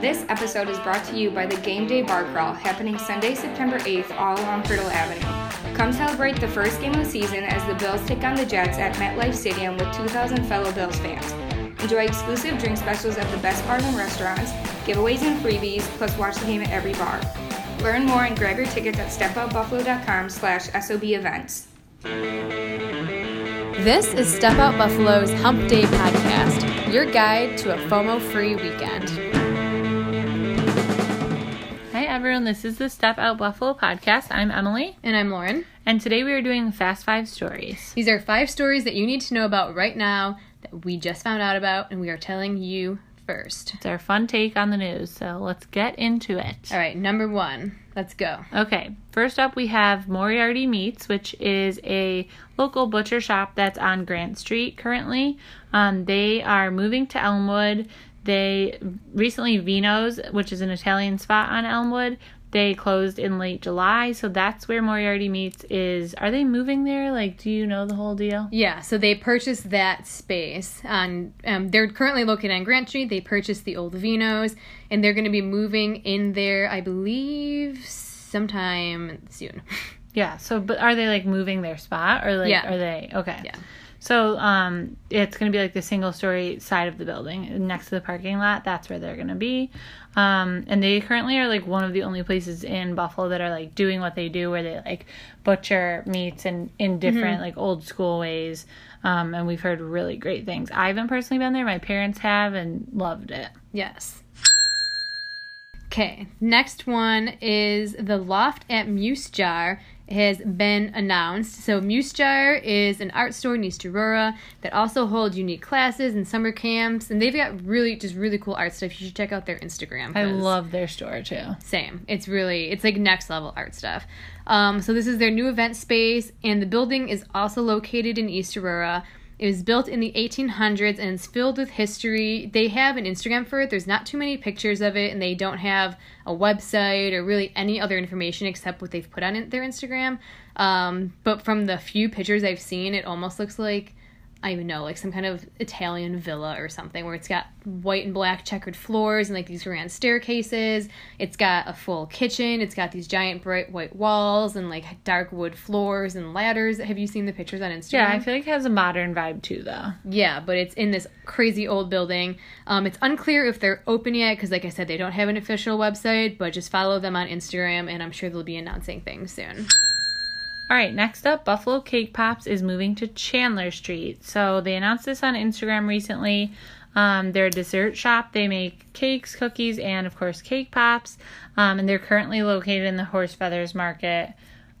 This episode is brought to you by the Game Day Bar Crawl happening Sunday, September 8th, all along Hertel Avenue. Come celebrate the first game of the season as the Bills take on the Jets at MetLife Stadium with 2,000 fellow Bills fans. Enjoy exclusive drink specials at the best bars and restaurants, giveaways and freebies, plus watch the game at every bar. Learn more and grab your tickets at stepoutbuffalo.com slash SOB events. This is Step Out Buffalo's Hump Day podcast, your guide to a FOMO free weekend. Everyone. This is the Step Out Buffalo podcast. I'm Emily, And I'm Lauren. and today we are doing Fast Five Stories. These are five stories that you need to know about right now that we just found out about, and we are telling you first. It's our fun take on the news, so let's get into it. All right, number one. Let's go. Okay, first up we have Moriarty Meats, which is a local butcher shop that's on Grant Street currently. Um, they are moving to Elmwood. They recently Vino's, which is an Italian spot on Elmwood. They closed in late July, so that's where Moriarty Meats is. Are they moving there? Like, do you know the whole deal? Yeah, so they purchased that space on. Um, they're currently located on Grant Street. They purchased the old Vinos, and they're going to be moving in there, I believe, sometime soon. Yeah. So, but are they like moving their spot or like Yeah. are they okay? Yeah. So, um, it's gonna be like the single story side of the building next to the parking lot. That's where they're gonna be. Um, and they currently are like one of the only places in Buffalo that are like doing what they do, where they like butcher meats and in different like old school ways. Um, and we've heard really great things. I haven't personally been there. My parents have and loved it. Yes. Okay, next one is the loft at Muse Jar has been announced. So Muse Jar is an art store in East Aurora that also holds unique classes and summer camps, and they've got really just really cool art stuff. You should check out their Instagram. I love their store too. same. It's really it's like next level art stuff. Um, so this is their new event space, and the building is also located in East Aurora. It was built in the 1800s and it's filled with history. They have an Instagram for it. There's not too many pictures of it, and they don't have a website or really any other information except what they've put on their Instagram. Um, but from the few pictures I've seen, it almost looks like I even know, like some kind of Italian villa or something where it's got white and black checkered floors and like these grand staircases. It's got a full kitchen. It's got these giant bright white walls and like dark wood floors and ladders. Have you seen the pictures on Instagram? Yeah, I feel like it has a modern vibe too, though. Yeah, but it's in this crazy old building. Um, it's unclear if they're open yet because, like I said, they don't have an official website. But just follow them on Instagram, and I'm sure they'll be announcing things soon. All right, next up, Buffalo Cake Pops is moving to Chandler Street. So they announced this on Instagram recently. Um, they're a dessert shop. They make cakes, cookies, and of course cake pops. Um, and they're currently located in the Horse Feathers Market,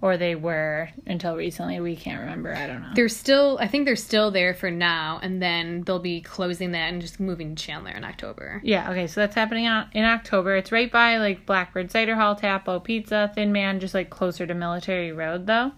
or they were until recently. We can't remember. I don't know. They're still, I think they're still there for now, and then they'll be closing that and just moving to Chandler in October. Yeah, okay, so that's happening in October. It's right by like Blackbird Cider Hall, Tapo Pizza, Thin Man, just like closer to Military Road though.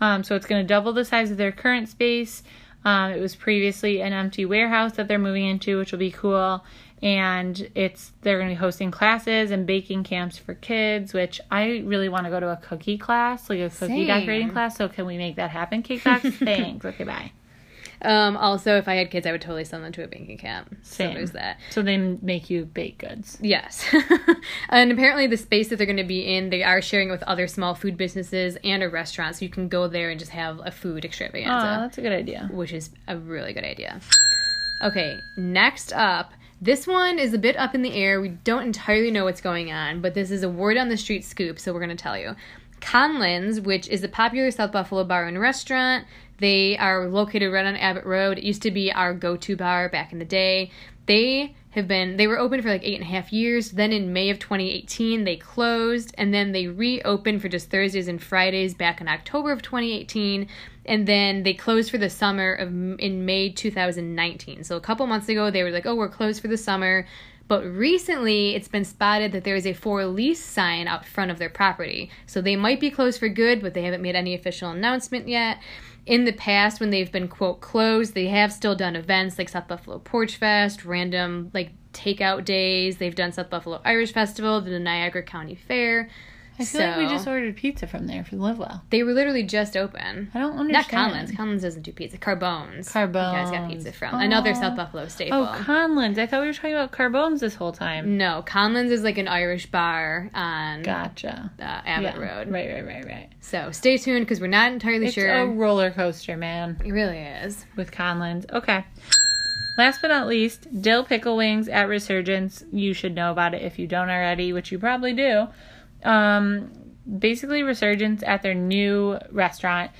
Um, so it's going to double the size of their current space. Um, it was previously an empty warehouse that they're moving into, which will be cool. And it's they're going to be hosting classes and baking camps for kids, which I really want to go to a cookie class, like a cookie Same. decorating class. So can we make that happen? Cake box, thanks. Okay, bye. Um, also, if I had kids, I would totally send them to a banking camp. Same. So there's that. So they make you bake goods. Yes. and apparently, the space that they're going to be in, they are sharing it with other small food businesses and a restaurant. So you can go there and just have a food extravaganza. Oh, that's a good idea. which is a really good idea. Okay, next up. This one is a bit up in the air. We don't entirely know what's going on, but this is a word on the street scoop, so we're going to tell you. Conlin's, which is a popular South Buffalo bar and restaurant, they are located right on Abbott Road. It used to be our go to bar back in the day. They have been, they were open for like eight and a half years. Then in May of 2018, they closed, and then they reopened for just Thursdays and Fridays back in October of 2018 and then they closed for the summer of in May 2019. So a couple months ago they were like, "Oh, we're closed for the summer." But recently, it's been spotted that there is a for lease sign out front of their property. So they might be closed for good, but they haven't made any official announcement yet. In the past, when they've been quote closed, they have still done events like South Buffalo Porch Fest, random like takeout days. They've done South Buffalo Irish Festival, the Niagara County Fair. I feel like we just ordered pizza from there for the Live Well. They were literally just open. I don't understand. Not. Conlins. Conlins doesn't do pizza. Carbones. Carbones. You guys got pizza from. Another Oh. South Buffalo staple. Oh, Conlins. I thought we were talking about Carbones this whole time. no, Conlins is like an Irish bar on Gotcha. uh, Abbott Road. Right, right, right, right. So stay tuned because we're not entirely It's sure. a roller coaster, man, it really is. with Conlins. Okay. Last but not least, dill pickle wings at Resurgence. You should know about it if you don't already, which you probably do. Um, basically, Resurgence at their new restaurant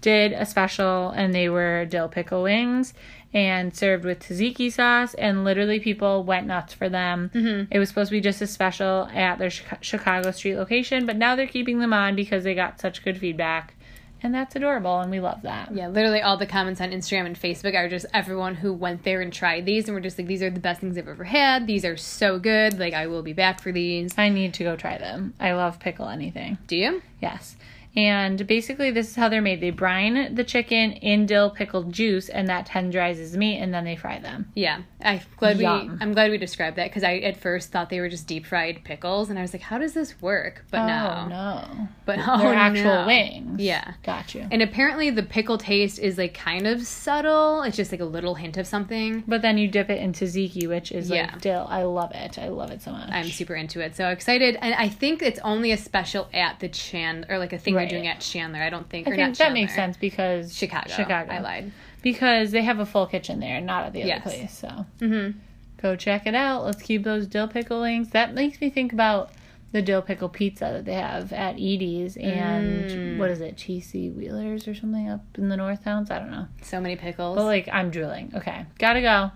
did a special, and they were dill pickle wings and served with tzatziki sauce, and literally people went nuts for them. It was supposed to be just a special at their Chicago Street location, but now they're keeping them on because they got such good feedback, and that's adorable, and we love that. Yeah, literally all the comments on Instagram and Facebook are just everyone who went there and tried these and we're just like, these are the best things I've ever had. These are so good. Like, I will be back for these. I need to go try them. I love pickle anything. Do you? Yes. And basically, this is how they're made. They brine the chicken in dill pickled juice, and that tenderizes meat, and then they fry them. Yeah, I'm glad we. I'm glad we described that because I at first thought they were just deep fried pickles, and I was like, "How does this work?" But no, Oh, no. but oh, They're actual no. wings. Yeah, Got you. and apparently the pickle taste is like kind of subtle. It's just like a little hint of something. But then you dip it in tzatziki, which is Yeah. like dill. I love it. I love it so much. I'm super into it, so excited, and I think it's only a special at the Chan or like a thing Right. Doing at Chandler. I don't think. I think that makes sense because Chicago. Chicago. I lied. Because they have a full kitchen there, not at the other Yes. place. So Mm-hmm. go check it out. Let's keep those dill pickle wings. That makes me think about the dill pickle pizza that they have at Edie's and Mm. what is it, Cheesy Wheelers or something up in the North Towns? I don't know. So many pickles. But like I'm drooling. Okay. Gotta go.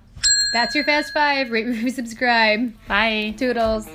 That's your fast five. Rate, review, subscribe. Bye. Toodles.